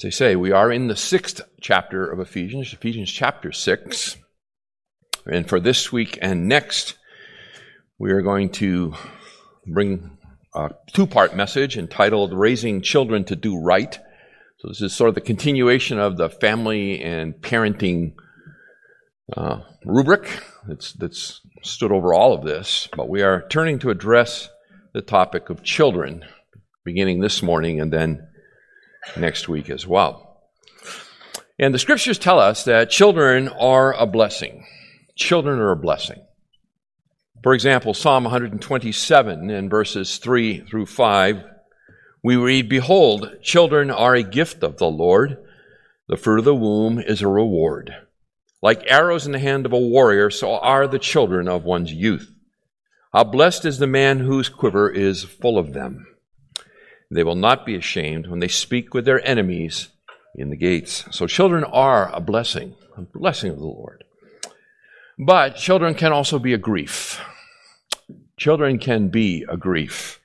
as I say, we are in the sixth chapter of Ephesians, Ephesians chapter six. And for this week and next, we are going to bring a two part message entitled Raising Children to Do Right. So, this is sort of the continuation of the family and parenting uh, rubric that's, that's stood over all of this. But we are turning to address the topic of children beginning this morning and then next week as well. And the scriptures tell us that children are a blessing. Children are a blessing. For example, Psalm 127 in verses 3 through 5, we read, Behold, children are a gift of the Lord. The fruit of the womb is a reward. Like arrows in the hand of a warrior, so are the children of one's youth. How blessed is the man whose quiver is full of them. They will not be ashamed when they speak with their enemies in the gates. So children are a blessing, a blessing of the Lord. But children can also be a grief. Children can be a grief.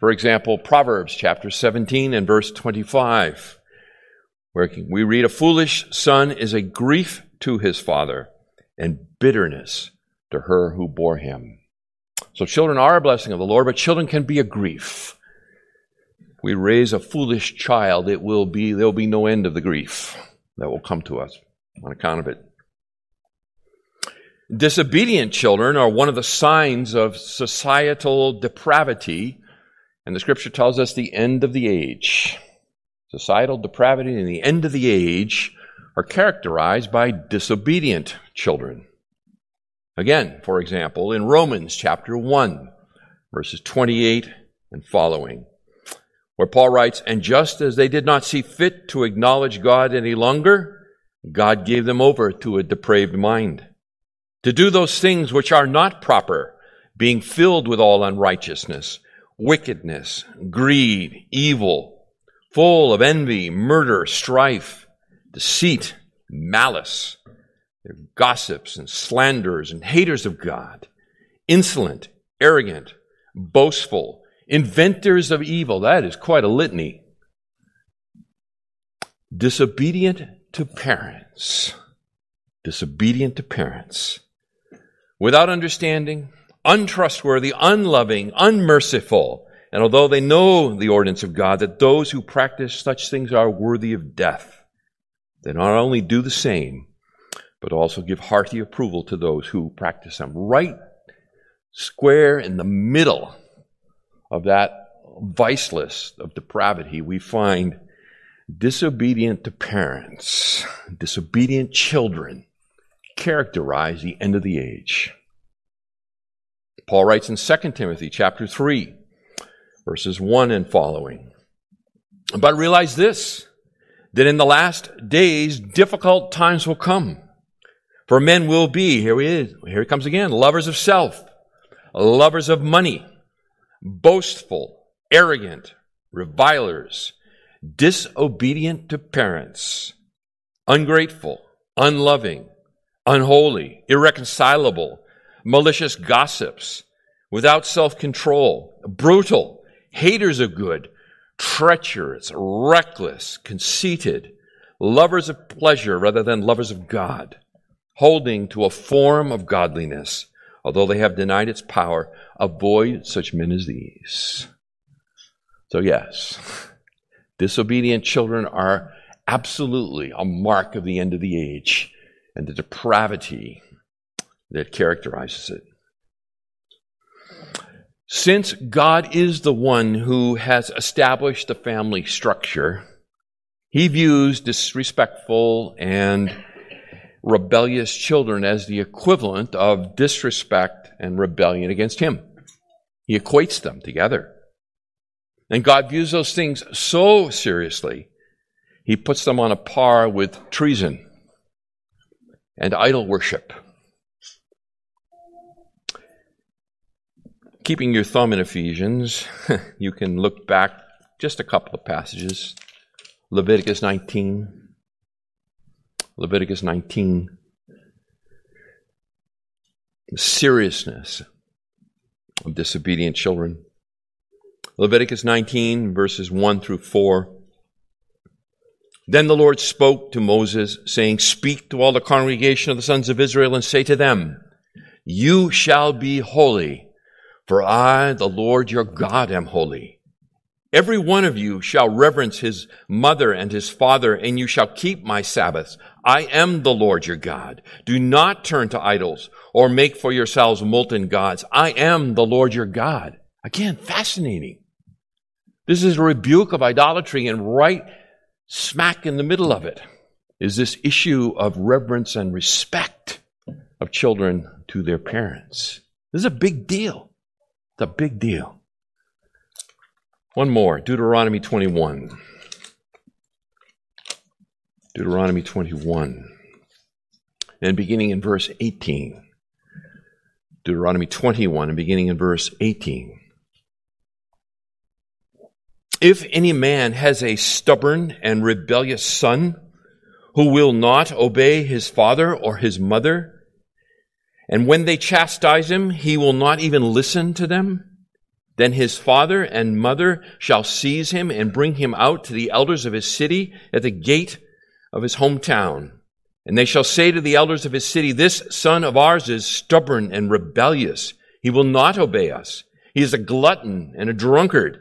For example, Proverbs chapter 17 and verse 25, where we read, A foolish son is a grief to his father, and bitterness to her who bore him. So children are a blessing of the Lord, but children can be a grief we raise a foolish child, it will be, there'll be no end of the grief that will come to us on account of it. Disobedient children are one of the signs of societal depravity, and the scripture tells us the end of the age. Societal depravity and the end of the age are characterized by disobedient children. Again, for example, in Romans chapter 1, verses 28 and following where Paul writes, And just as they did not see fit to acknowledge God any longer, God gave them over to a depraved mind, to do those things which are not proper, being filled with all unrighteousness, wickedness, greed, evil, full of envy, murder, strife, deceit, malice. They're gossips and slanderers and haters of God, insolent, arrogant, boastful inventors of evil. That is quite a litany. Disobedient to parents. Disobedient to parents. Without understanding, untrustworthy, unloving, unmerciful. And although they know the ordinance of God, that those who practice such things are worthy of death, they not only do the same, but also give hearty approval to those who practice them. Right square in the middle of that vice list of depravity, we find disobedient to parents, disobedient children characterize the end of the age. Paul writes in 2 Timothy chapter 3, verses 1 and following. But realize this, that in the last days difficult times will come. For men will be, here he is, here he comes again, lovers of self, lovers of money, boastful, arrogant, revilers, disobedient to parents, ungrateful, unloving, unholy, irreconcilable, malicious gossips, without self control, brutal, haters of good, treacherous, reckless, conceited, lovers of pleasure rather than lovers of God, holding to a form of godliness although they have denied its power, avoid such men as these. So, yes, disobedient children are absolutely a mark of the end of the age and the depravity that characterizes it. Since God is the one who has established the family structure, he views disrespectful and rebellious children as the equivalent of disrespect and rebellion against Him. He equates them together. And God views those things so seriously, He puts them on a par with treason and idol worship. Keeping your thumb in Ephesians, you can look back just a couple of passages. Leviticus 19. Leviticus 19. The seriousness of disobedient children. Leviticus 19, verses 1 through 4. Then the Lord spoke to Moses, saying, Speak to all the congregation of the sons of Israel and say to them, You shall be holy, for I, the Lord your God, am holy. Every one of you shall reverence his mother and his father, and you shall keep my Sabbaths. I am the Lord your God. Do not turn to idols or make for yourselves molten gods. I am the Lord your God. Again, fascinating. This is a rebuke of idolatry, and right smack in the middle of it is this issue of reverence and respect of children to their parents. This is a big deal. It's a big deal. One more Deuteronomy 21. Deuteronomy 21. And beginning in verse 18. Deuteronomy 21 and beginning in verse 18. If any man has a stubborn and rebellious son who will not obey his father or his mother, and when they chastise him, he will not even listen to them, then his father and mother shall seize him and bring him out to the elders of his city at the gate of his hometown. And they shall say to the elders of his city, This son of ours is stubborn and rebellious. He will not obey us. He is a glutton and a drunkard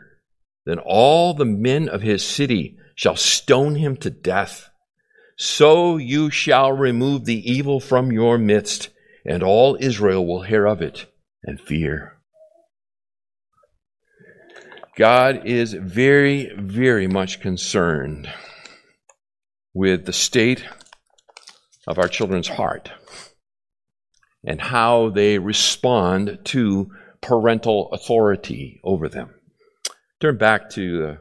then all the men of his city shall stone him to death. So you shall remove the evil from your midst, and all Israel will hear of it and fear. God is very, very much concerned with the state of our children's heart and how they respond to parental authority over them. Turn back to the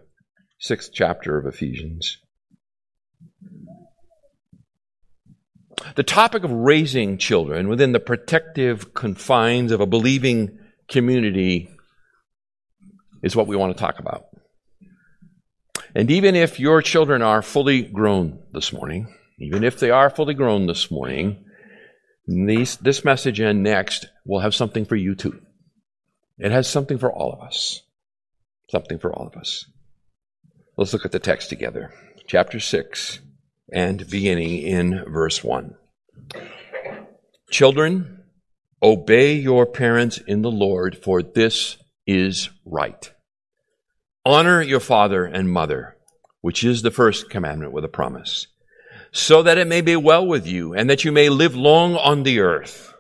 sixth chapter of Ephesians. The topic of raising children within the protective confines of a believing community is what we want to talk about. And even if your children are fully grown this morning, even if they are fully grown this morning, these, this message and next will have something for you too. It has something for all of us something for all of us. Let's look at the text together. Chapter 6 and beginning in verse 1. Children, obey your parents in the Lord, for this is right. Honor your father and mother, which is the first commandment with a promise, so that it may be well with you and that you may live long on the earth.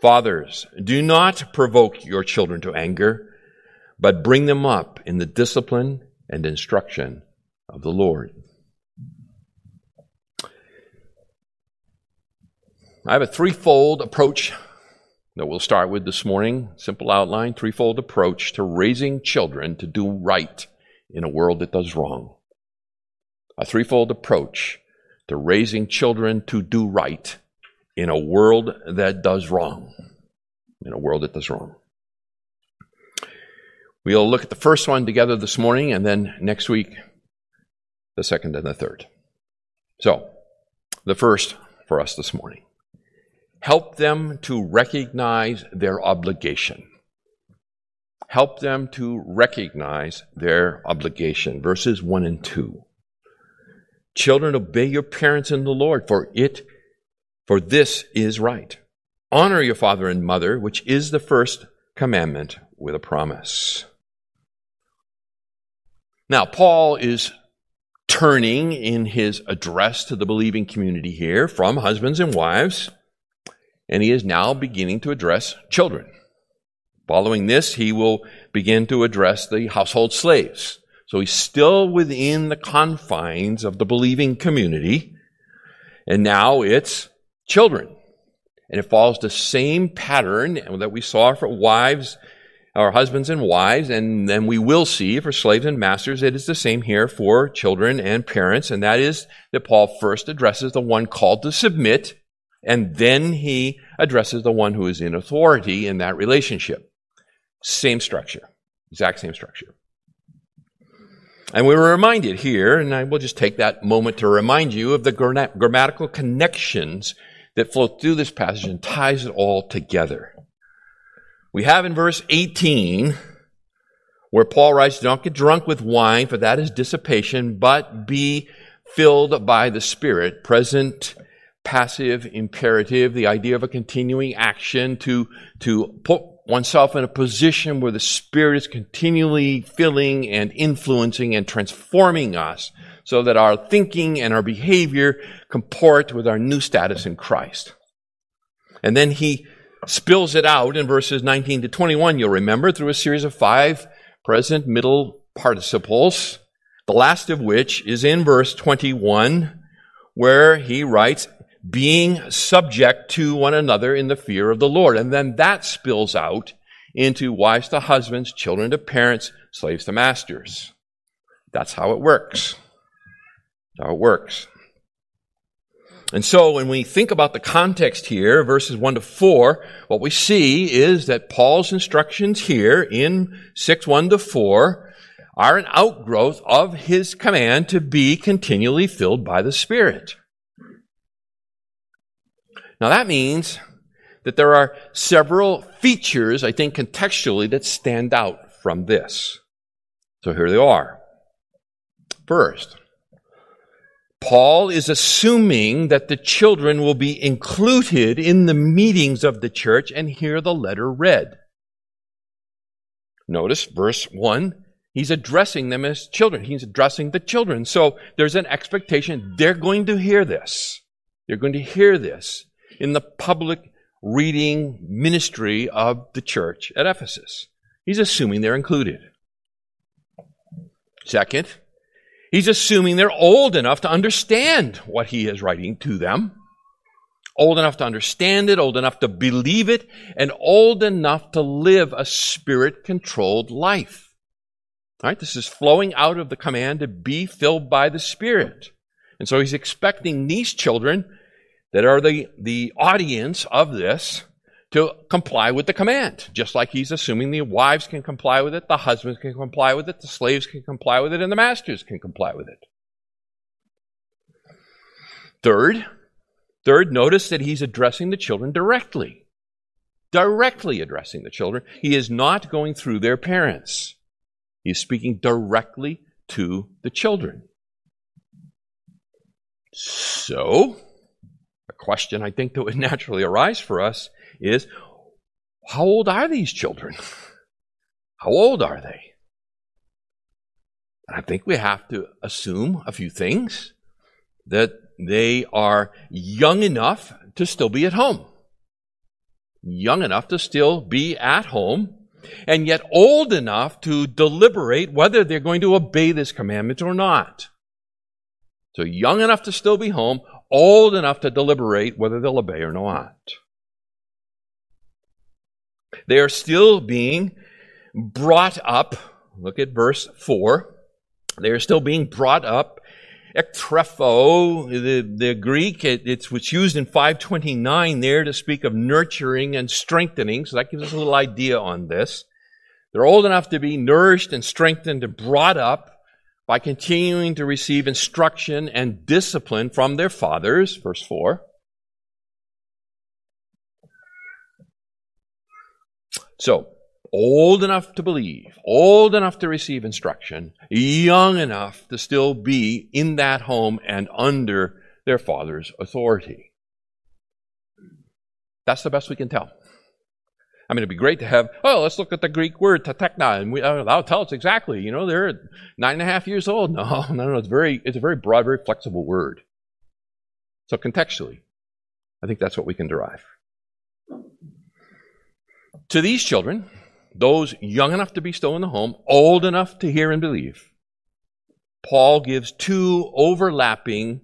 Fathers, do not provoke your children to anger but bring them up in the discipline and instruction of the Lord. I have a threefold approach that we'll start with this morning. Simple outline, threefold approach to raising children to do right in a world that does wrong. A threefold approach to raising children to do right in a world that does wrong. In a world that does wrong. We'll look at the first one together this morning, and then next week, the second and the third. So, the first for us this morning help them to recognize their obligation. Help them to recognize their obligation. Verses 1 and 2. Children, obey your parents in the Lord, for it, for this is right. Honor your father and mother, which is the first commandment with a promise. Now, Paul is turning in his address to the believing community here from husbands and wives, and he is now beginning to address children. Following this, he will begin to address the household slaves. So he's still within the confines of the believing community, and now it's children. And it follows the same pattern that we saw for wives our husbands and wives, and then we will see for slaves and masters, it is the same here for children and parents, and that is that Paul first addresses the one called to submit, And then he addresses the one who is in authority in that relationship. Same structure. Exact same structure. And we were reminded here, and I will just take that moment to remind you of the grammatical connections that flow through this passage and ties it all together. We have in verse 18 where Paul writes, Don't get drunk with wine, for that is dissipation, but be filled by the Spirit. Present, passive, imperative, the idea of a continuing action to, to put oneself in a position where the Spirit is continually filling and influencing and transforming us so that our thinking and our behavior comport with our new status in Christ. And then he spills it out in verses 19 to 21, you'll remember, through a series of five present middle participles, the last of which is in verse 21, where he writes, being subject to one another in the fear of the Lord. And then that spills out into wives to husbands, children to parents, slaves to masters. That's how it works. How it works. And so when we think about the context here, verses 1 to 4, what we see is that Paul's instructions here in 6 1 to 4 are an outgrowth of his command to be continually filled by the Spirit. Now that means that there are several features, I think, contextually that stand out from this. So here they are. First, Paul is assuming that the children will be included in the meetings of the church and hear the letter read. Notice verse 1, he's addressing them as children. He's addressing the children. So there's an expectation they're going to hear this. They're going to hear this in the public reading ministry of the church at Ephesus. He's assuming they're included. Second, he's assuming they're old enough to understand what he is writing to them. Old enough to understand it, old enough to believe it, and old enough to live a spirit controlled life. All right, this is flowing out of the command to be filled by the Spirit. And so he's expecting these children that are the, the audience of this to comply with the command. Just like he's assuming the wives can comply with it, the husbands can comply with it, the slaves can comply with it, and the masters can comply with it. Third, third, notice that he's addressing the children directly. Directly addressing the children. He is not going through their parents. He is speaking directly to the children. So, question I think that would naturally arise for us is how old are these children? How old are they? I think we have to assume a few things that they are young enough to still be at home. Young enough to still be at home, and yet old enough to deliberate whether they're going to obey this commandment or not. So young enough to still be home, old enough to deliberate whether they'll obey or not. They are still being brought up. Look at verse 4. They are still being brought up. Ektrepho, the, the Greek, it, it's what's used in 529 there to speak of nurturing and strengthening. So that gives us a little idea on this. They're old enough to be nourished and strengthened and brought up by continuing to receive instruction and discipline from their fathers, verse 4. So, old enough to believe, old enough to receive instruction, young enough to still be in that home and under their father's authority. That's the best we can tell. I mean, it'd be great to have, oh, let's look at the Greek word, tatekna, and we, uh, that'll tell us exactly. You know, they're nine and a half years old. No, no, no. It's, very, it's a very broad, very flexible word. So contextually, I think that's what we can derive. To these children, those young enough to be still in the home, old enough to hear and believe, Paul gives two overlapping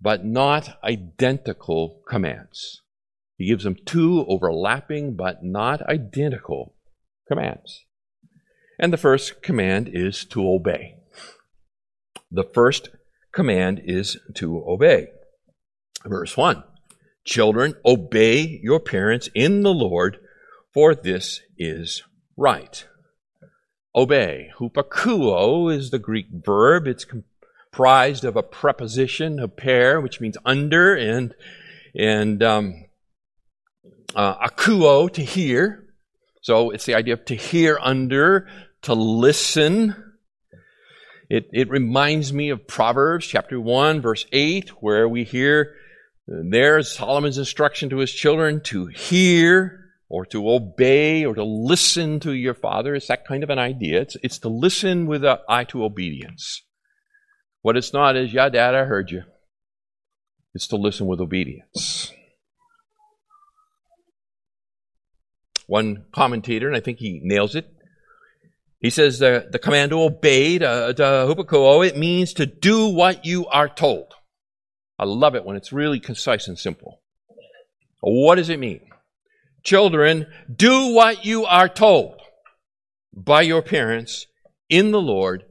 but not identical commands. He gives them two overlapping but not identical commands. And the first command is to obey. The first command is to obey. Verse 1 Children, obey your parents in the Lord, for this is right. Obey. Hupakuo is the Greek verb. It's comprised of a preposition, a pair, which means under, and and um, uh, akuo to hear. So it's the idea of to hear under, to listen. It, it reminds me of Proverbs chapter 1, verse 8, where we hear there's Solomon's instruction to his children to hear or to obey or to listen to your father. It's that kind of an idea. It's, it's to listen with an eye to obedience. What it's not is, yeah, dad, I heard you. It's to listen with obedience. One commentator, and I think he nails it, he says the, the command to obey, to, to hupakuo, oh, it means to do what you are told. I love it when it's really concise and simple. What does it mean? Children, do what you are told by your parents in the Lord,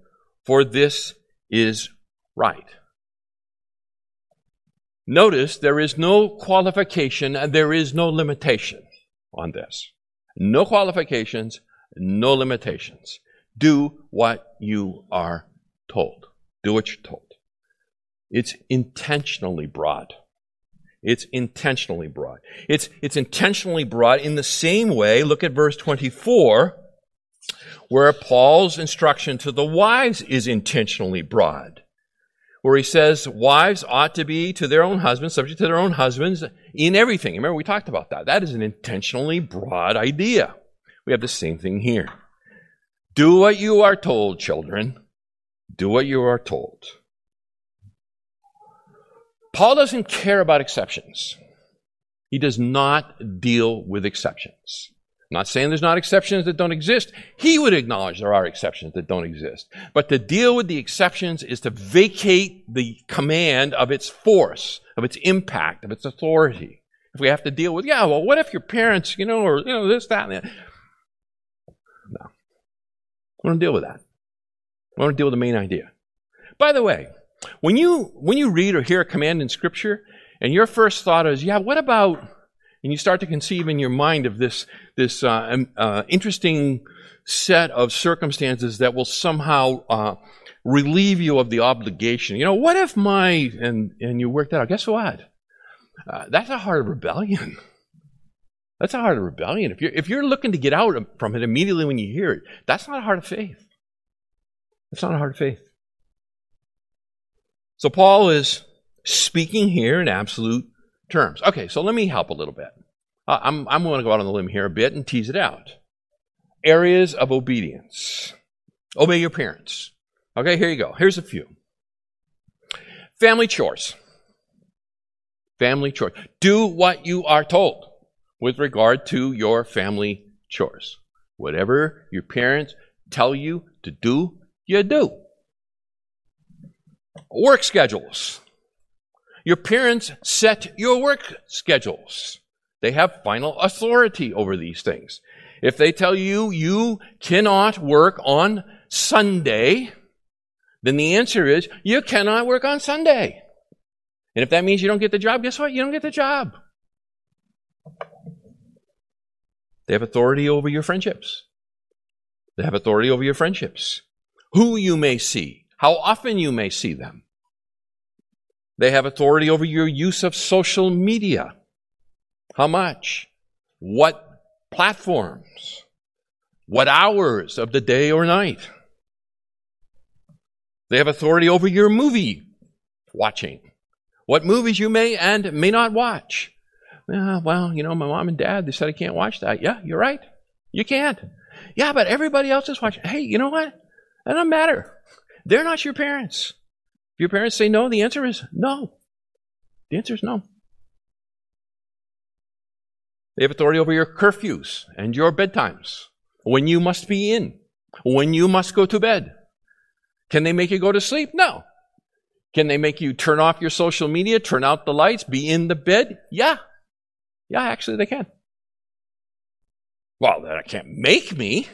for this is right. Notice there is no qualification and there is no limitation on this. No qualifications, no limitations. Do what you are told. Do what you're told. It's intentionally broad. It's intentionally broad. It's, it's intentionally broad in the same way. Look at verse 24, where Paul's instruction to the wives is intentionally broad. Where he says wives ought to be to their own husbands, subject to their own husbands in everything. Remember, we talked about that. That is an intentionally broad idea. We have the same thing here. Do what you are told, children. Do what you are told. Paul doesn't care about exceptions. He does not deal with exceptions. I'm not saying there's not exceptions that don't exist. He would acknowledge there are exceptions that don't exist. But to deal with the exceptions is to vacate the command of its force, of its impact, of its authority. If we have to deal with, yeah, well, what if your parents, you know, or, you know, this, that, and that. No. We don't deal with that. We don't deal with the main idea. By the way, when you when you read or hear a command in Scripture, and your first thought is, yeah, what about? And you start to conceive in your mind of this this uh, um, uh, interesting set of circumstances that will somehow uh, relieve you of the obligation. You know, what if my and and you work that out? Guess what? Uh, that's a heart of rebellion. That's a heart of rebellion. If you're if you're looking to get out from it immediately when you hear it, that's not a heart of faith. That's not a heart of faith. So Paul is speaking here in absolute terms. Okay, so let me help a little bit. Uh, I'm, I'm going to go out on the limb here a bit and tease it out. Areas of obedience. Obey your parents. Okay, here you go. Here's a few. Family chores. Family chores. Do what you are told with regard to your family chores. Whatever your parents tell you to do, you do. Work schedules. Your parents set your work schedules. They have final authority over these things. If they tell you you cannot work on Sunday, then the answer is you cannot work on Sunday. And if that means you don't get the job, guess what? You don't get the job. They have authority over your friendships. They have authority over your friendships. Who you may see, how often you may see them. They have authority over your use of social media. How much? What platforms? What hours of the day or night? They have authority over your movie watching. What movies you may and may not watch. Uh, well, you know, my mom and dad, they said I can't watch that. Yeah, you're right. You can't. Yeah, but everybody else is watching. Hey, you know what? That doesn't matter. They're not your parents. If your parents say no, the answer is no. The answer is no. They have authority over your curfews and your bedtimes, when you must be in, when you must go to bed. Can they make you go to sleep? No. Can they make you turn off your social media, turn out the lights, be in the bed? Yeah. Yeah, actually, they can. Well, that can't make me.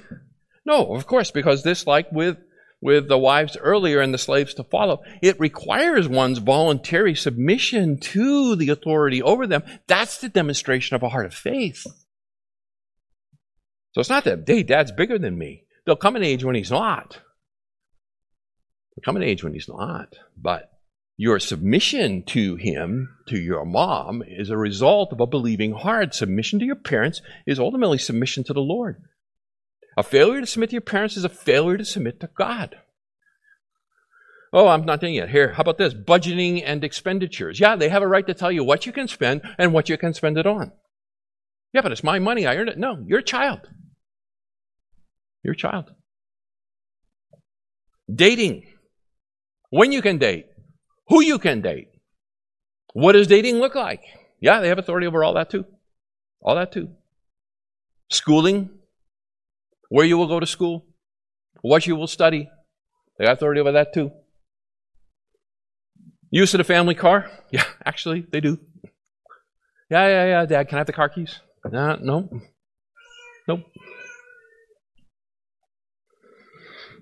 No, of course, because this, like with with the wives earlier and the slaves to follow. It requires one's voluntary submission to the authority over them. That's the demonstration of a heart of faith. So it's not that, hey, dad's bigger than me. There'll come an age when he's not. There'll come an age when he's not. But your submission to him, to your mom, is a result of a believing heart. Submission to your parents is ultimately submission to the Lord. A failure to submit to your parents is a failure to submit to God. Oh, I'm not done yet. Here, how about this? Budgeting and expenditures. Yeah, they have a right to tell you what you can spend and what you can spend it on. Yeah, but it's my money. I earned it. No, you're a child. You're a child. Dating. When you can date. Who you can date. What does dating look like? Yeah, they have authority over all that too. All that too. Schooling. Where you will go to school. What you will study. They have authority over that too. Use of the family car. Yeah, actually, they do. Yeah, yeah, yeah, Dad, can I have the car keys? Uh, no. Nope.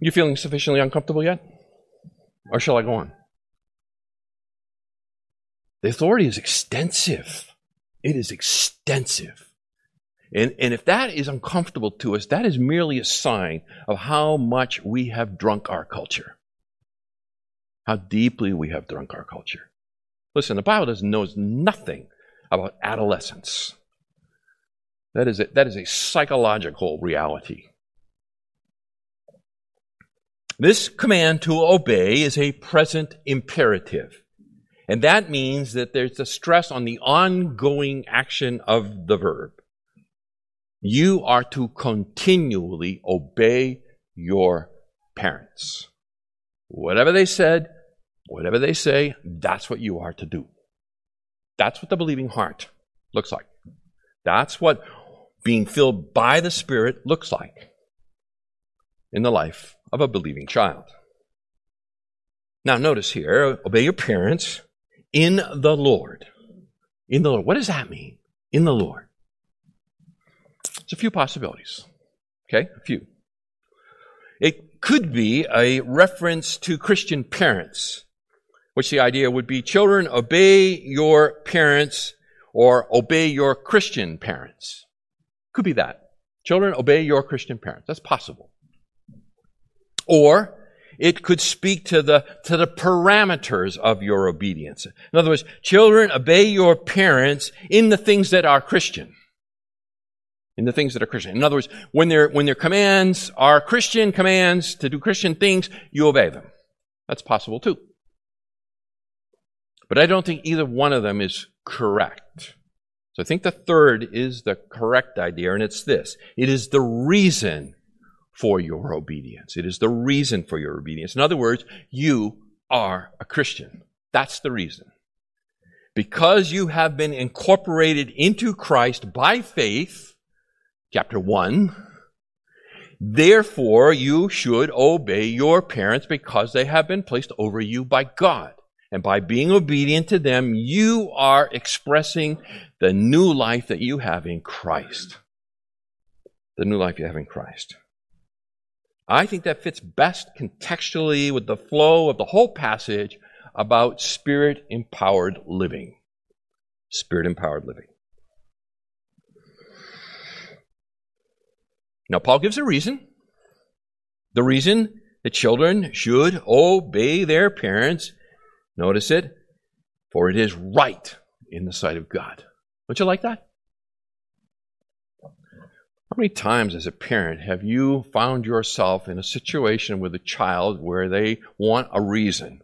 You feeling sufficiently uncomfortable yet? Or shall I go on? The authority is extensive. It is extensive. And, and if that is uncomfortable to us, that is merely a sign of how much we have drunk our culture. How deeply we have drunk our culture. Listen, the Bible doesn't knows nothing about adolescence. That is a, that is a psychological reality. This command to obey is a present imperative. And that means that there's a stress on the ongoing action of the verb. You are to continually obey your parents. Whatever they said, whatever they say, that's what you are to do. That's what the believing heart looks like. That's what being filled by the Spirit looks like in the life of a believing child. Now, notice here obey your parents in the Lord. In the Lord. What does that mean? In the Lord. It's a few possibilities. Okay? A few. It could be a reference to Christian parents, which the idea would be children, obey your parents or obey your Christian parents. Could be that. Children, obey your Christian parents. That's possible. Or it could speak to the, to the parameters of your obedience. In other words, children, obey your parents in the things that are Christian. In the things that are Christian. In other words, when their, when their commands are Christian commands to do Christian things, you obey them. That's possible too. But I don't think either one of them is correct. So I think the third is the correct idea, and it's this. It is the reason for your obedience. It is the reason for your obedience. In other words, you are a Christian. That's the reason. Because you have been incorporated into Christ by faith, chapter 1, therefore you should obey your parents because they have been placed over you by God. And by being obedient to them, you are expressing the new life that you have in Christ. The new life you have in Christ. I think that fits best contextually with the flow of the whole passage about spirit empowered living. Spirit empowered living. Now, Paul gives a reason. The reason that children should obey their parents, notice it, for it is right in the sight of God. Don't you like that? How many times as a parent have you found yourself in a situation with a child where they want a reason?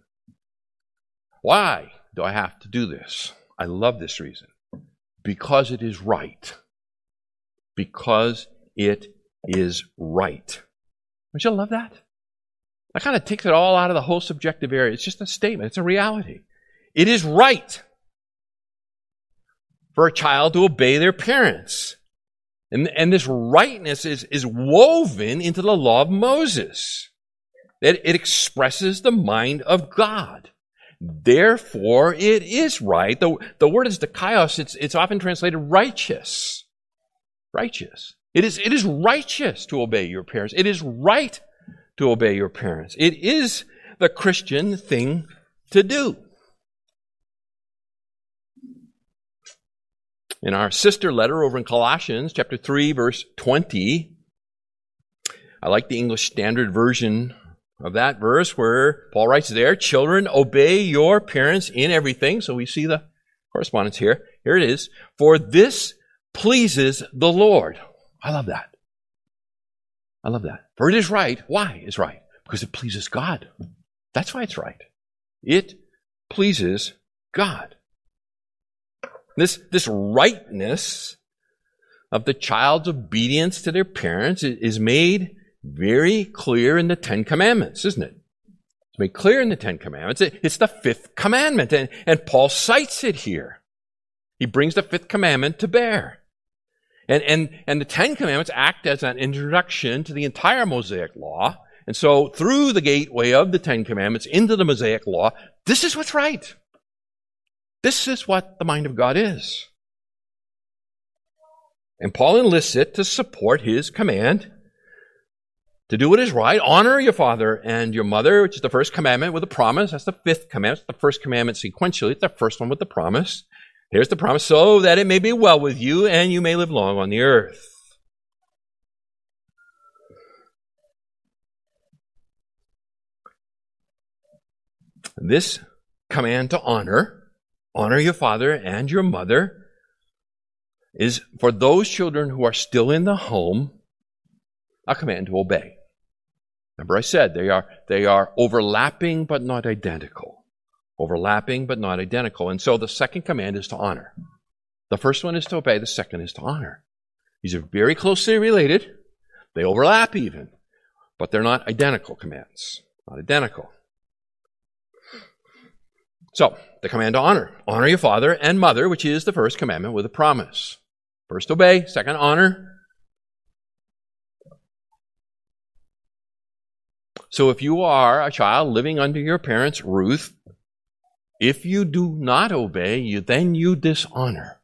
Why do I have to do this? I love this reason. Because it is right. Because it is right. Don't you love that? That kind of takes it all out of the whole subjective area. It's just a statement, it's a reality. It is right for a child to obey their parents. And, and this rightness is, is woven into the law of Moses. It, it expresses the mind of God. Therefore, it is right. The, the word is dikaios. It's, it's often translated righteous. Righteous. It is, it is righteous to obey your parents. It is right to obey your parents. It is the Christian thing to do. In our sister letter over in Colossians chapter 3 verse 20, I like the English Standard Version of that verse where Paul writes there, children, obey your parents in everything. So we see the correspondence here. Here it is. For this pleases the Lord. I love that. I love that. For it is right. Why is right? Because it pleases God. That's why it's right. It pleases God. This, this rightness of the child's obedience to their parents is made very clear in the Ten Commandments, isn't it? It's made clear in the Ten Commandments. It's the fifth commandment, and, and Paul cites it here. He brings the fifth commandment to bear. And, and, and the Ten Commandments act as an introduction to the entire Mosaic Law. And so, through the gateway of the Ten Commandments into the Mosaic Law, this is what's right. This is what the mind of God is. And Paul enlists it to support his command to do what is right. Honor your father and your mother, which is the first commandment with a promise. That's the fifth commandment. It's the first commandment sequentially. It's the first one with the promise. Here's the promise so that it may be well with you and you may live long on the earth. This command to honor, honor your father and your mother, is for those children who are still in the home, a command to obey. Remember I said they are, they are overlapping but not identical overlapping but not identical. And so the second command is to honor. The first one is to obey, the second is to honor. These are very closely related. They overlap even, but they're not identical commands. Not identical. So, the command to honor. Honor your father and mother, which is the first commandment with a promise. First obey, second honor. So if you are a child living under your parents' roof, if you do not obey, you then you dishonor.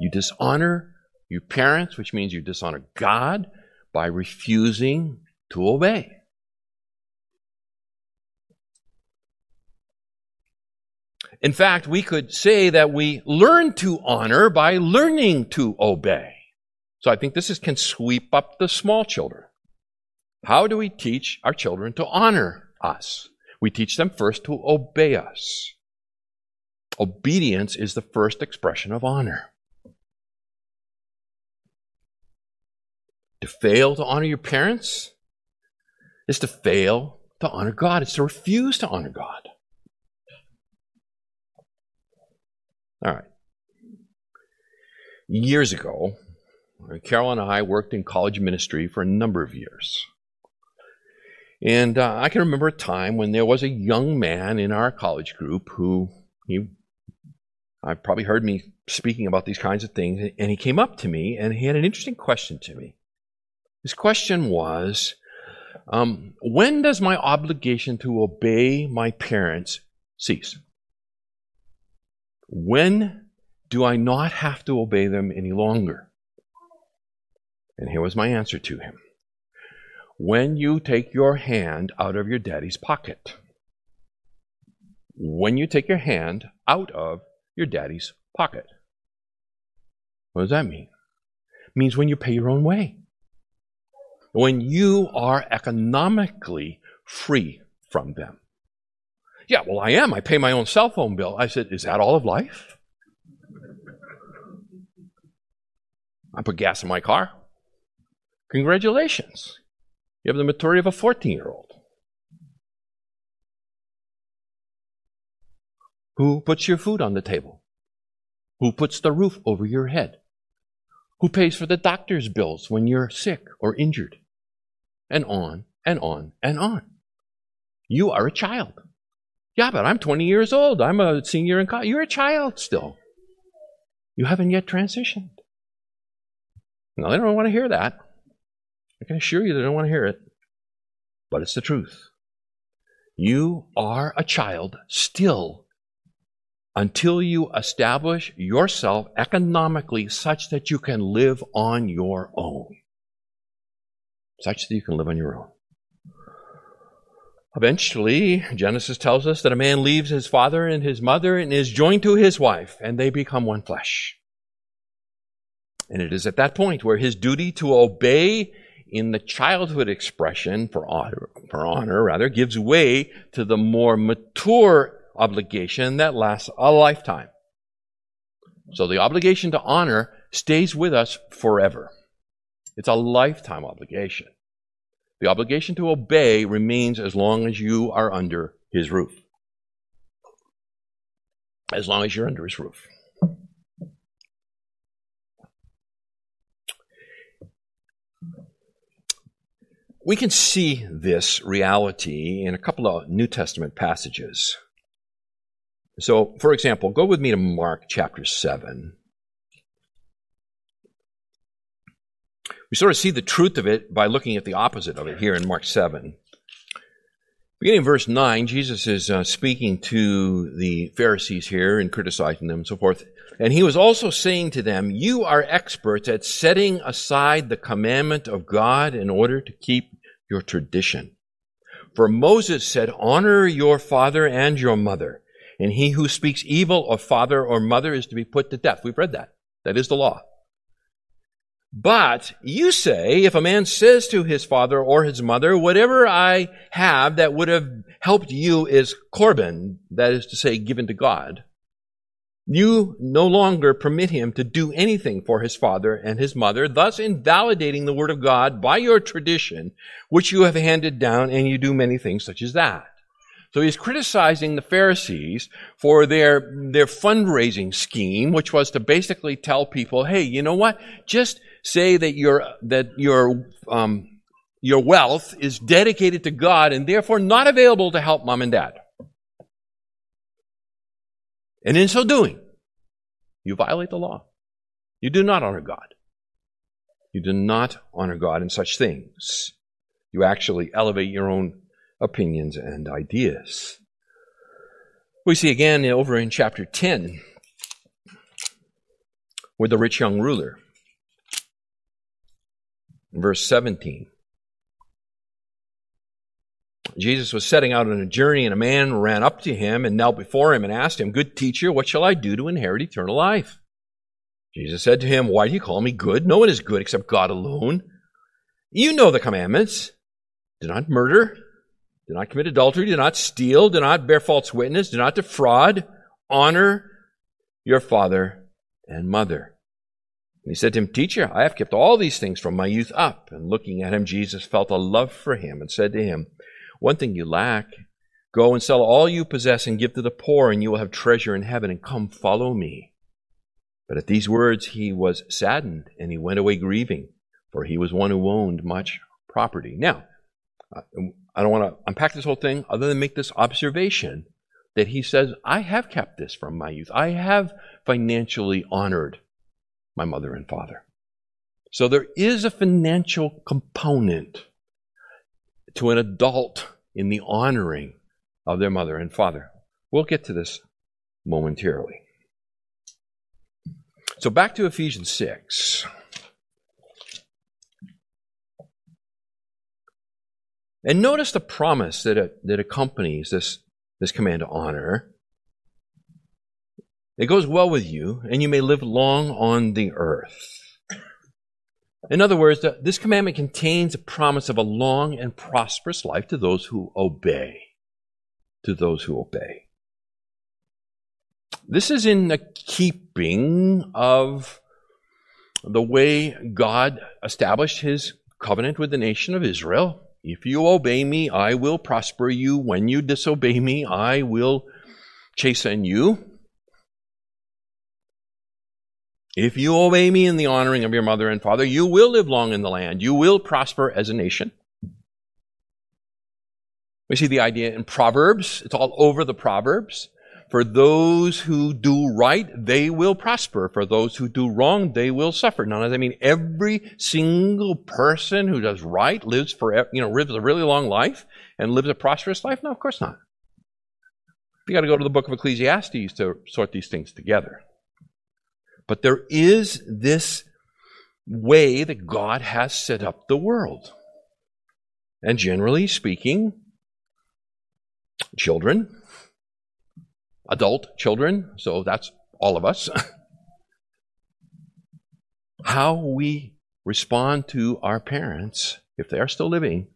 You dishonor your parents, which means you dishonor God by refusing to obey. In fact, we could say that we learn to honor by learning to obey. So I think this is, can sweep up the small children. How do we teach our children to honor us? We teach them first to obey us. Obedience is the first expression of honor. To fail to honor your parents is to fail to honor God. It's to refuse to honor God. All right. Years ago, Carol and I worked in college ministry for a number of years. And uh, I can remember a time when there was a young man in our college group who he, I've probably heard me speaking about these kinds of things, and he came up to me and he had an interesting question to me. His question was, um, when does my obligation to obey my parents cease? When do I not have to obey them any longer? And here was my answer to him when you take your hand out of your daddy's pocket. When you take your hand out of your daddy's pocket. What does that mean? It means when you pay your own way. When you are economically free from them. Yeah, well, I am. I pay my own cell phone bill. I said, Is that all of life? I put gas in my car. Congratulations. You have the maturity of a 14 year old. Who puts your food on the table? Who puts the roof over your head? Who pays for the doctor's bills when you're sick or injured? And on and on and on. You are a child. Yeah, but I'm 20 years old. I'm a senior in college. You're a child still. You haven't yet transitioned. Now, they don't want to hear that. I can assure you they don't want to hear it, but it's the truth. You are a child still until you establish yourself economically such that you can live on your own. Such that you can live on your own. Eventually, Genesis tells us that a man leaves his father and his mother and is joined to his wife, and they become one flesh. And it is at that point where his duty to obey in the childhood expression for honor, for honor rather, gives way to the more mature obligation that lasts a lifetime. So the obligation to honor stays with us forever. It's a lifetime obligation. The obligation to obey remains as long as you are under his roof. As long as you're under his roof. We can see this reality in a couple of New Testament passages. So, for example, go with me to Mark chapter 7. We sort of see the truth of it by looking at the opposite of it here in Mark 7. Beginning in verse 9, Jesus is uh, speaking to the Pharisees here and criticizing them and so forth. And he was also saying to them, You are experts at setting aside the commandment of God in order to keep your tradition. For Moses said, Honor your father and your mother, and he who speaks evil of father or mother is to be put to death. We've read that. That is the law. But you say, if a man says to his father or his mother, whatever I have that would have helped you is Corban, that is to say, given to God, you no longer permit him to do anything for his father and his mother, thus invalidating the word of God by your tradition, which you have handed down, and you do many things such as that. So he's criticizing the Pharisees for their, their fundraising scheme, which was to basically tell people, hey, you know what? Just say that your that your um, your wealth is dedicated to God and therefore not available to help mom and dad. And in so doing, you violate the law. You do not honor God. You do not honor God in such things. You actually elevate your own opinions and ideas. We see again over in chapter 10 with the rich young ruler verse 17. Jesus was setting out on a journey, and a man ran up to him and knelt before him and asked him, Good teacher, what shall I do to inherit eternal life? Jesus said to him, Why do you call me good? No one is good except God alone. You know the commandments. Do not murder. Do not commit adultery. Do not steal. Do not bear false witness. Do not defraud. Honor your father and mother. And he said to him, Teacher, I have kept all these things from my youth up. And looking at him, Jesus felt a love for him and said to him, One thing you lack. Go and sell all you possess and give to the poor, and you will have treasure in heaven, and come follow me. But at these words he was saddened, and he went away grieving, for he was one who owned much property. Now, I don't want to unpack this whole thing other than make this observation that he says, I have kept this from my youth. I have financially honored my mother and father. So there is a financial component to an adult in the honoring of their mother and father. We'll get to this momentarily. So back to Ephesians 6. And notice the promise that, that accompanies this, this command to honor. It goes well with you, and you may live long on the earth. In other words, this commandment contains a promise of a long and prosperous life to those who obey. To those who obey. This is in the keeping of the way God established his covenant with the nation of Israel. If you obey me, I will prosper you. When you disobey me, I will chasten you. If you obey me in the honoring of your mother and father, you will live long in the land. You will prosper as a nation. We see the idea in Proverbs. It's all over the Proverbs. For those who do right, they will prosper. For those who do wrong, they will suffer. Now, does that mean every single person who does right lives forever, you know, lives a really long life and lives a prosperous life? No, of course not. You got to go to the book of Ecclesiastes to sort these things together. But there is this way that God has set up the world. And generally speaking, children, adult children, so that's all of us. How we respond to our parents, if they are still living,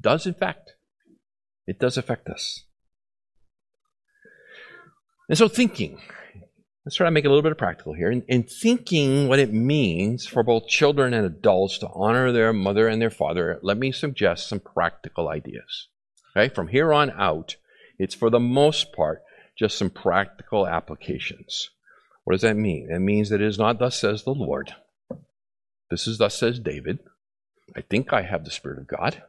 does in fact, it does affect us. And so thinking, let's try to make it a little bit of practical here. In, in, thinking what it means for both children and adults to honor their mother and their father, let me suggest some practical ideas. Okay, from here on out, it's for the most part just some practical applications. What does that mean? It means that it is not thus says the Lord. This is thus says David. I think I have the Spirit of God.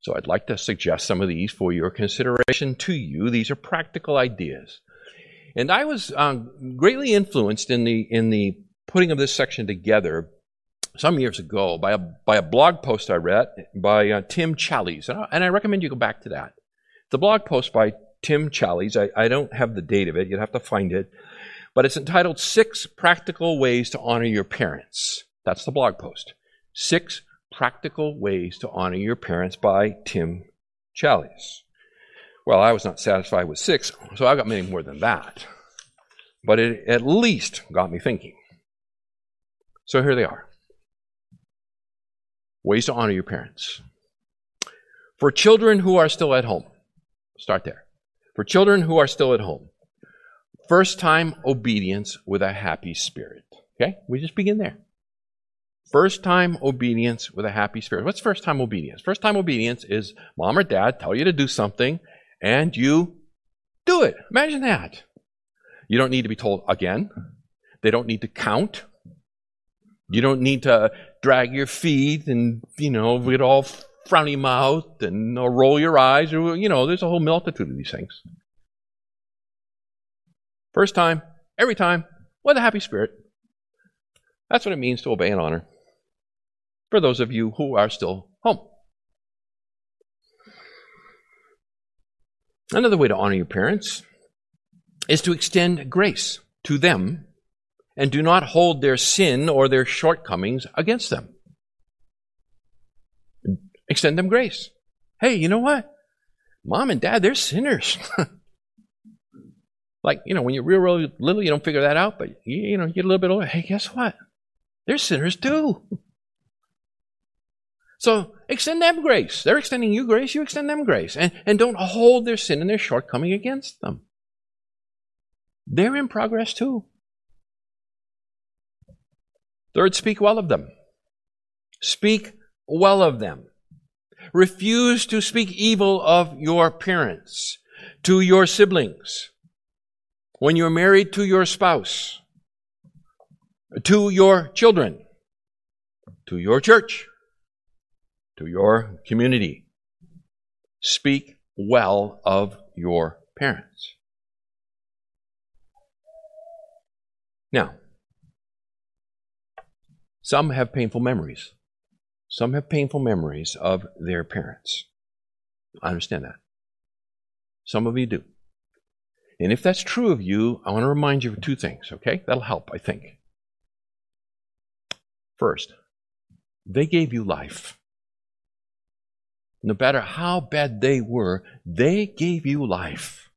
So I'd like to suggest some of these for your consideration to you. These are practical ideas. And I was um, greatly influenced in the in the putting of this section together some years ago by a by a blog post I read by uh, Tim Challies, and I, and I, recommend you go back to that. The blog post by Tim Challies. I, I don't have the date of it; you'd have to find it, but it's entitled Six Practical Ways to Honor Your Parents." That's the blog post. Six Practical Ways to Honor Your Parents by Tim Challies. Well, I was not satisfied with six, so I got many more than that. But it at least got me thinking. So here they are Ways to honor your parents. For children who are still at home, start there. For children who are still at home, first time obedience with a happy spirit. Okay? We just begin there. First time obedience with a happy spirit. What's first time obedience? First time obedience is mom or dad tell you to do something and you do it. Imagine that. You don't need to be told again. They don't need to count. You don't need to drag your feet and, you know, get all frowny mouth and roll your eyes or, you know, there's a whole multitude of these things. First time, every time, with a happy spirit. That's what it means to obey and honor. For those of you who are still home. Another way to honor your parents is to extend grace to them and do not hold their sin or their shortcomings against them. Extend them grace. Hey, you know what? Mom and dad, they're sinners. like, you know, when you're real, real little, you don't figure that out, but you, you know, you get a little bit older. Hey, guess what? They're sinners too. So extend them grace. They're extending you grace, you extend them grace. And, and don't hold their sin and their shortcoming against them. They're in progress too. Third, speak well of them. Speak well of them. Refuse to speak evil of your parents, to your siblings, when you're married to your spouse, to your children, to your church to your community. Speak well of your parents. Now, some have painful memories. Some have painful memories of their parents. I understand that. Some of you do. And if that's true of you, I want to remind you of two things, okay? That'll help, I think. First, they gave you life no matter how bad they were, they gave you life.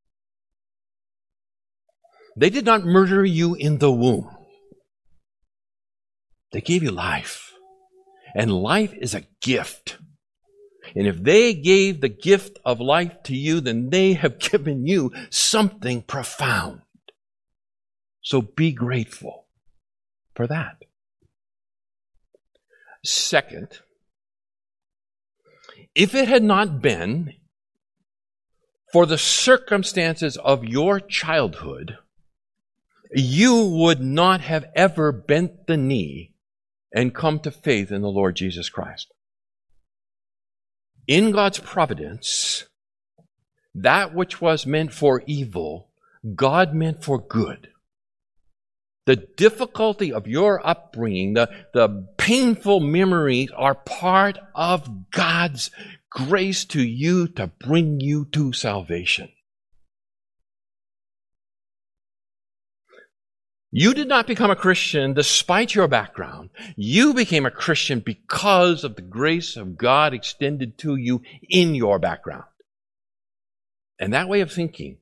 They did not murder you in the womb. They gave you life. And life is a gift. And if they gave the gift of life to you, then they have given you something profound. So be grateful for that. Second, if it had not been for the circumstances of your childhood, you would not have ever bent the knee and come to faith in the Lord Jesus Christ. In God's providence, that which was meant for evil, God meant for good. The difficulty of your upbringing, the, the painful memories are part of God's grace to you to bring you to salvation. You did not become a Christian despite your background. You became a Christian because of the grace of God extended to you in your background. And that way of thinking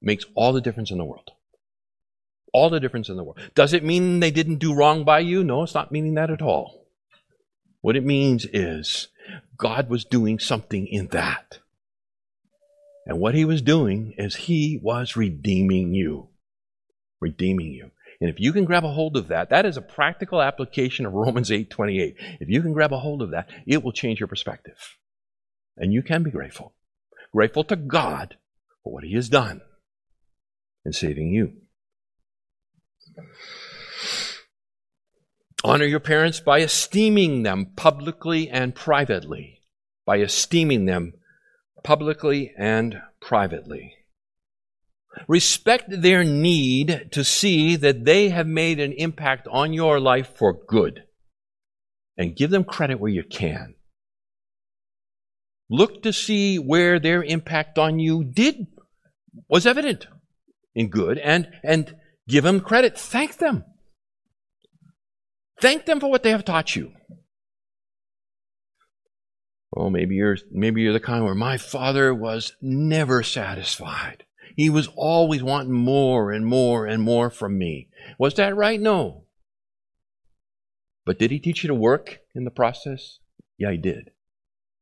makes all the difference in the world. All the difference in the world. Does it mean they didn't do wrong by you? No, it's not meaning that at all. What it means is God was doing something in that. And what he was doing is he was redeeming you. Redeeming you. And if you can grab a hold of that, that is a practical application of Romans 8:28. If you can grab a hold of that, it will change your perspective. And you can be grateful. Grateful to God for what he has done in saving you. Honor your parents by esteeming them publicly and privately. By esteeming them publicly and privately. Respect their need to see that they have made an impact on your life for good. And give them credit where you can. Look to see where their impact on you did was evident in good and and give them credit. Thank them. Thank them for what they have taught you. Well, maybe you're maybe you're the kind where my father was never satisfied. He was always wanting more and more and more from me. Was that right? No. But did he teach you to work in the process? Yeah, he did.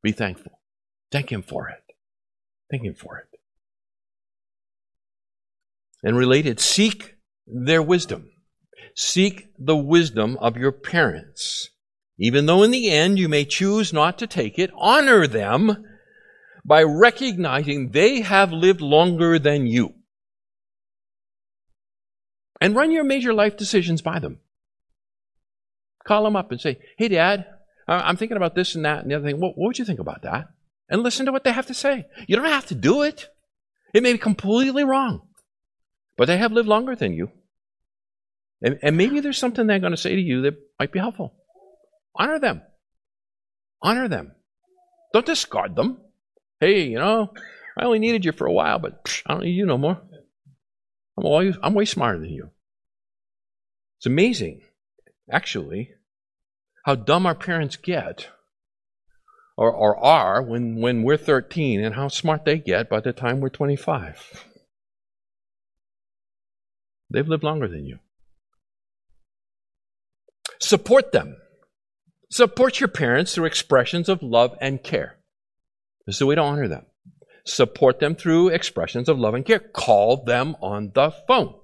Be thankful. Thank him for it. Thank him for it. And related, seek their wisdom. Seek the wisdom of your parents. Even though in the end you may choose not to take it, honor them by recognizing they have lived longer than you. And run your major life decisions by them. Call them up and say, Hey, Dad, I'm thinking about this and that and the other thing. What, what would you think about that? And listen to what they have to say. You don't have to do it. It may be completely wrong, but they have lived longer than you. And, and maybe there's something they're going to say to you that might be helpful. Honor them. Honor them. Don't discard them. Hey, you know, I only needed you for a while, but psh, I don't need you no more. I'm, I'm way smarter than you. It's amazing, actually, how dumb our parents get or, or are when, when we're 13 and how smart they get by the time we're 25. They've lived longer than you. Support them. Support your parents through expressions of love and care. This is the way to honor them. Support them through expressions of love and care. Call them on the phone.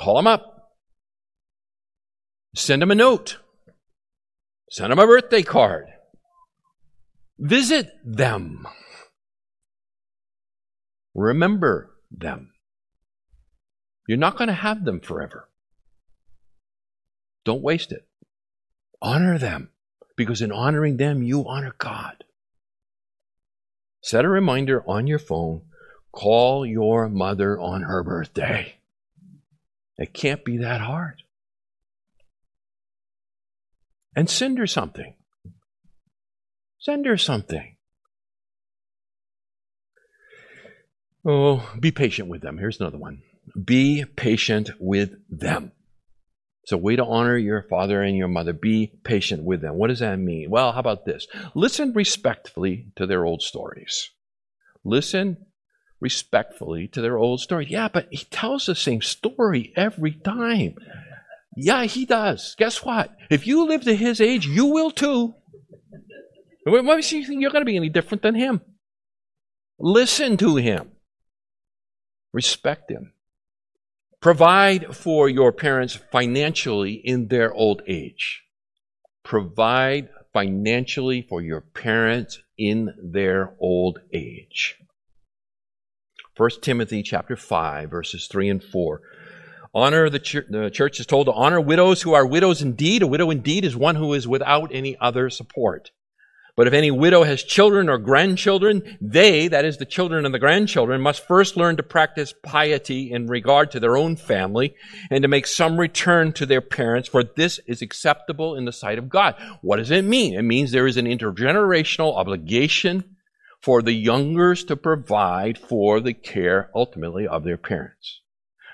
Call them up. Send them a note. Send them a birthday card. Visit them. Remember them. You're not going to have them forever. Don't waste it. Honor them, because in honoring them, you honor God. Set a reminder on your phone call your mother on her birthday. It can't be that hard. And send her something. Send her something. Oh, be patient with them. Here's another one. Be patient with them. It's a way to honor your father and your mother. Be patient with them. What does that mean? Well, how about this? Listen respectfully to their old stories. Listen respectfully to their old story. Yeah, but he tells the same story every time. Yeah, he does. Guess what? If you live to his age, you will too. Why do you think you're going to be any different than him? Listen to him. Respect him. Provide for your parents financially in their old age. Provide financially for your parents in their old age. 1 Timothy chapter 5 verses 3 and 4. Honor the the church is told to honor widows who are widows indeed. A widow indeed is one who is without any other support. But if any widow has children or grandchildren, they, that is the children and the grandchildren, must first learn to practice piety in regard to their own family and to make some return to their parents, for this is acceptable in the sight of God. What does it mean? It means there is an intergenerational obligation for the youngers to provide for the care ultimately of their parents.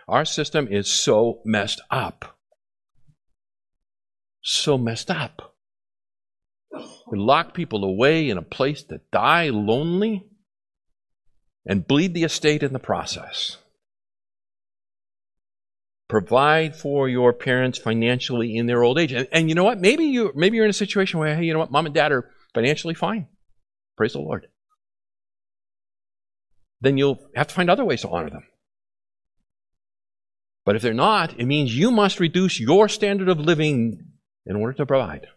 Our system is so messed up. So messed up. We lock people away in a place to die lonely. and bleed the estate in the process. Provide for your parents financially in their old age. And, and you know what? Maybe you maybe you're in a situation where, hey, you know what, mom and dad are financially fine. Praise the Lord. Then you'll have to find other ways to honor them. But if they're not, it means you must reduce your standard of living in order to provide.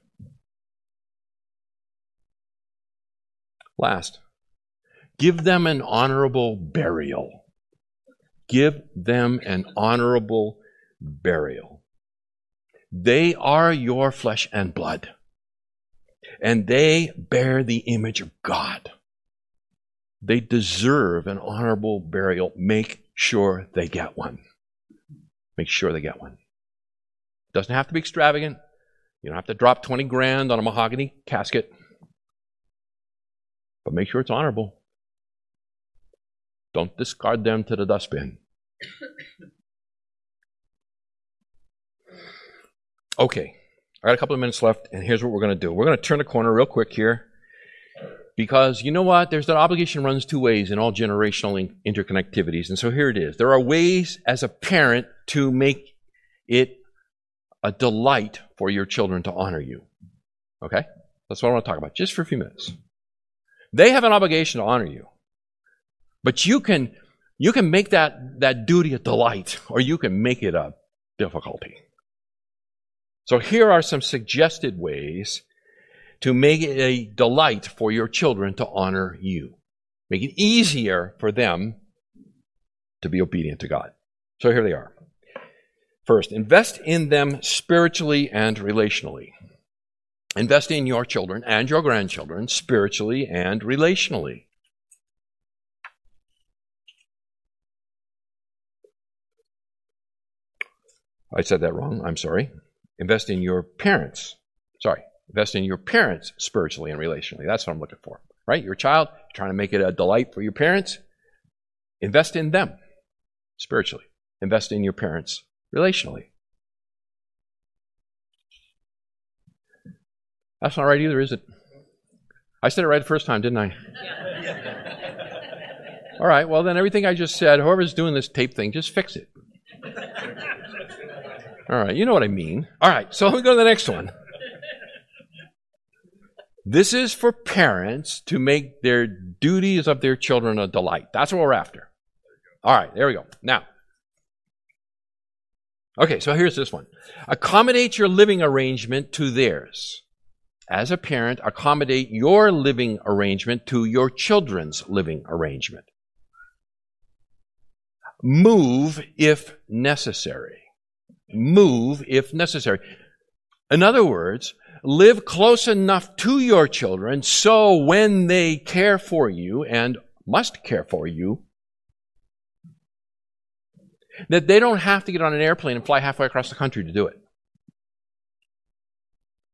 Last, give them an honorable burial. Give them an honorable burial. They are your flesh and blood, and they bear the image of God. They deserve an honorable burial. Make sure they get one. Make sure they get one. Doesn't have to be extravagant. You don't have to drop 20 grand on a mahogany casket. But make sure it's honorable. Don't discard them to the dustbin. Okay, I got a couple of minutes left, and here's what we're going to do. We're going to turn the corner real quick here because you know what? There's that obligation runs two ways in all generational interconnectivities. And so here it is. There are ways as a parent to make it a delight for your children to honor you. Okay? That's what I want to talk about just for a few minutes. They have an obligation to honor you. But you can you can make that, that duty a delight, or you can make it a difficulty. So here are some suggested ways to make it a delight for your children to honor you. Make it easier for them to be obedient to God. So here they are. First, invest in them spiritually and relationally. Invest in your children and your grandchildren spiritually and relationally. I said that wrong. I'm sorry. Invest in your parents. Sorry. Invest in your parents spiritually and relationally. That's what I'm looking for. Right? Your child, trying to make it a delight for your parents. Invest in them spiritually. Invest in your parents relationally. That's not right either, is it? I said it right the first time, didn't I? All right, well, then everything I just said, whoever's doing this tape thing, just fix it. All right, you know what I mean. All right, so let me go to the next one. This is for parents to make their duties of their children a delight. That's what we're after. All right, there we go. Now, okay, so here's this one accommodate your living arrangement to theirs. As a parent, accommodate your living arrangement to your children's living arrangement. Move if necessary. Move if necessary. In other words, live close enough to your children so when they care for you and must care for you, that they don't have to get on an airplane and fly halfway across the country to do it.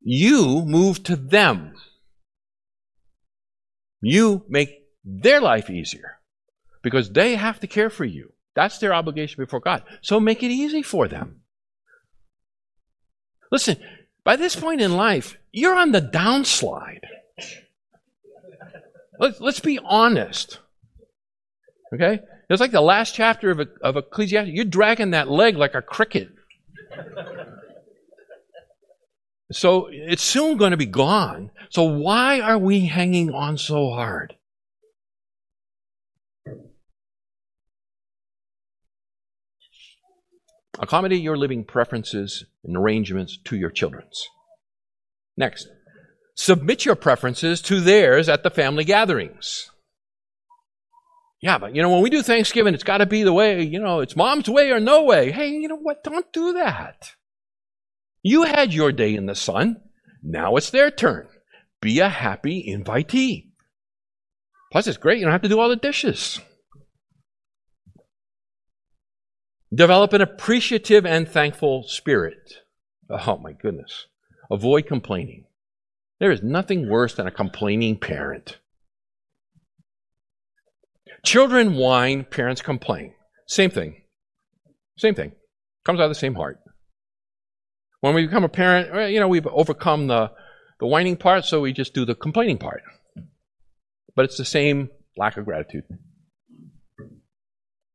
You move to them. You make their life easier because they have to care for you. That's their obligation before God. So make it easy for them. Listen, by this point in life, you're on the downslide. Let's, be honest. Okay? It's like the last chapter of, of Ecclesiastes. You're dragging that leg like a cricket. So it's soon going to be gone. So why are we hanging on so hard? Accommodate your living preferences and arrangements to your children's. Next, submit your preferences to theirs at the family gatherings. Yeah, but you know, when we do Thanksgiving, it's got to be the way, you know, it's mom's way or no way. Hey, you know what? Don't do that. You had your day in the sun. Now it's their turn. Be a happy invitee. Plus, it's great. You don't have to do all the dishes. Develop an appreciative and thankful spirit. Oh my goodness. Avoid complaining. There is nothing worse than a complaining parent. Children whine, parents complain. Same thing. Same thing. Comes out of the same heart. When we become a parent, you know, we've overcome the, the whining part, so we just do the complaining part. But it's the same lack of gratitude.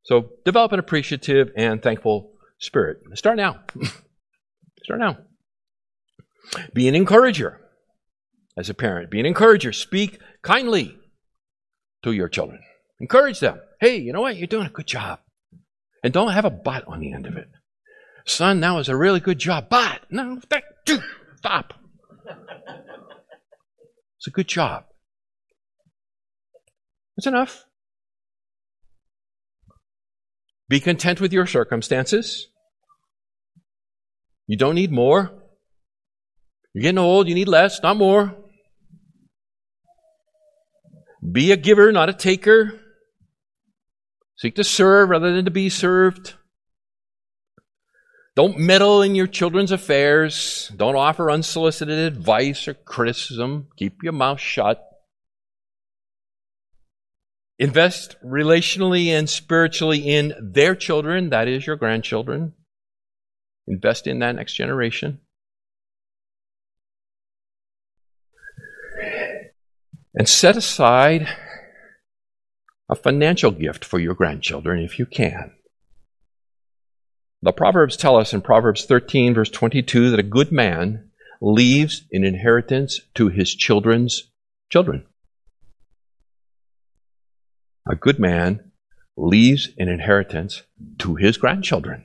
So develop an appreciative and thankful spirit. Start now. Start now. Be an encourager as a parent. Be an encourager. Speak kindly to your children. Encourage them. Hey, you know what? You're doing a good job. And don't have a but on the end of it. Son, that was a really good job, but no, that, stop. It's a good job. It's enough. Be content with your circumstances. You don't need more. You're getting old, you need less, not more. Be a giver, not a taker. Seek to serve rather than to be served. Don't meddle in your children's affairs. Don't offer unsolicited advice or criticism. Keep your mouth shut. Invest relationally and spiritually in their children, that is your grandchildren. Invest in that next generation. And set aside a financial gift for your grandchildren if you can. The Proverbs tell us in Proverbs 13, verse 22, that a good man leaves an inheritance to his children's children. A good man leaves an inheritance to his grandchildren.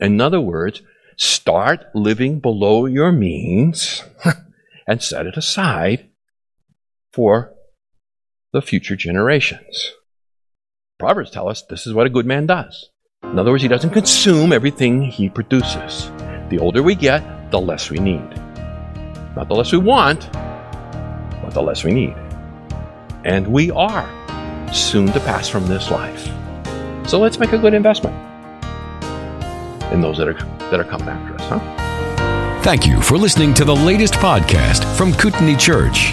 In other words, start living below your means and set it aside for the future generations. Proverbs tell us this is what a good man does. In other words, he doesn't consume everything he produces. The older we get, the less we need. Not the less we want, but the less we need. And we are soon to pass from this life. So let's make a good investment in those that are, that are coming after us, huh? Thank you for listening to the latest podcast from Kootenai Church.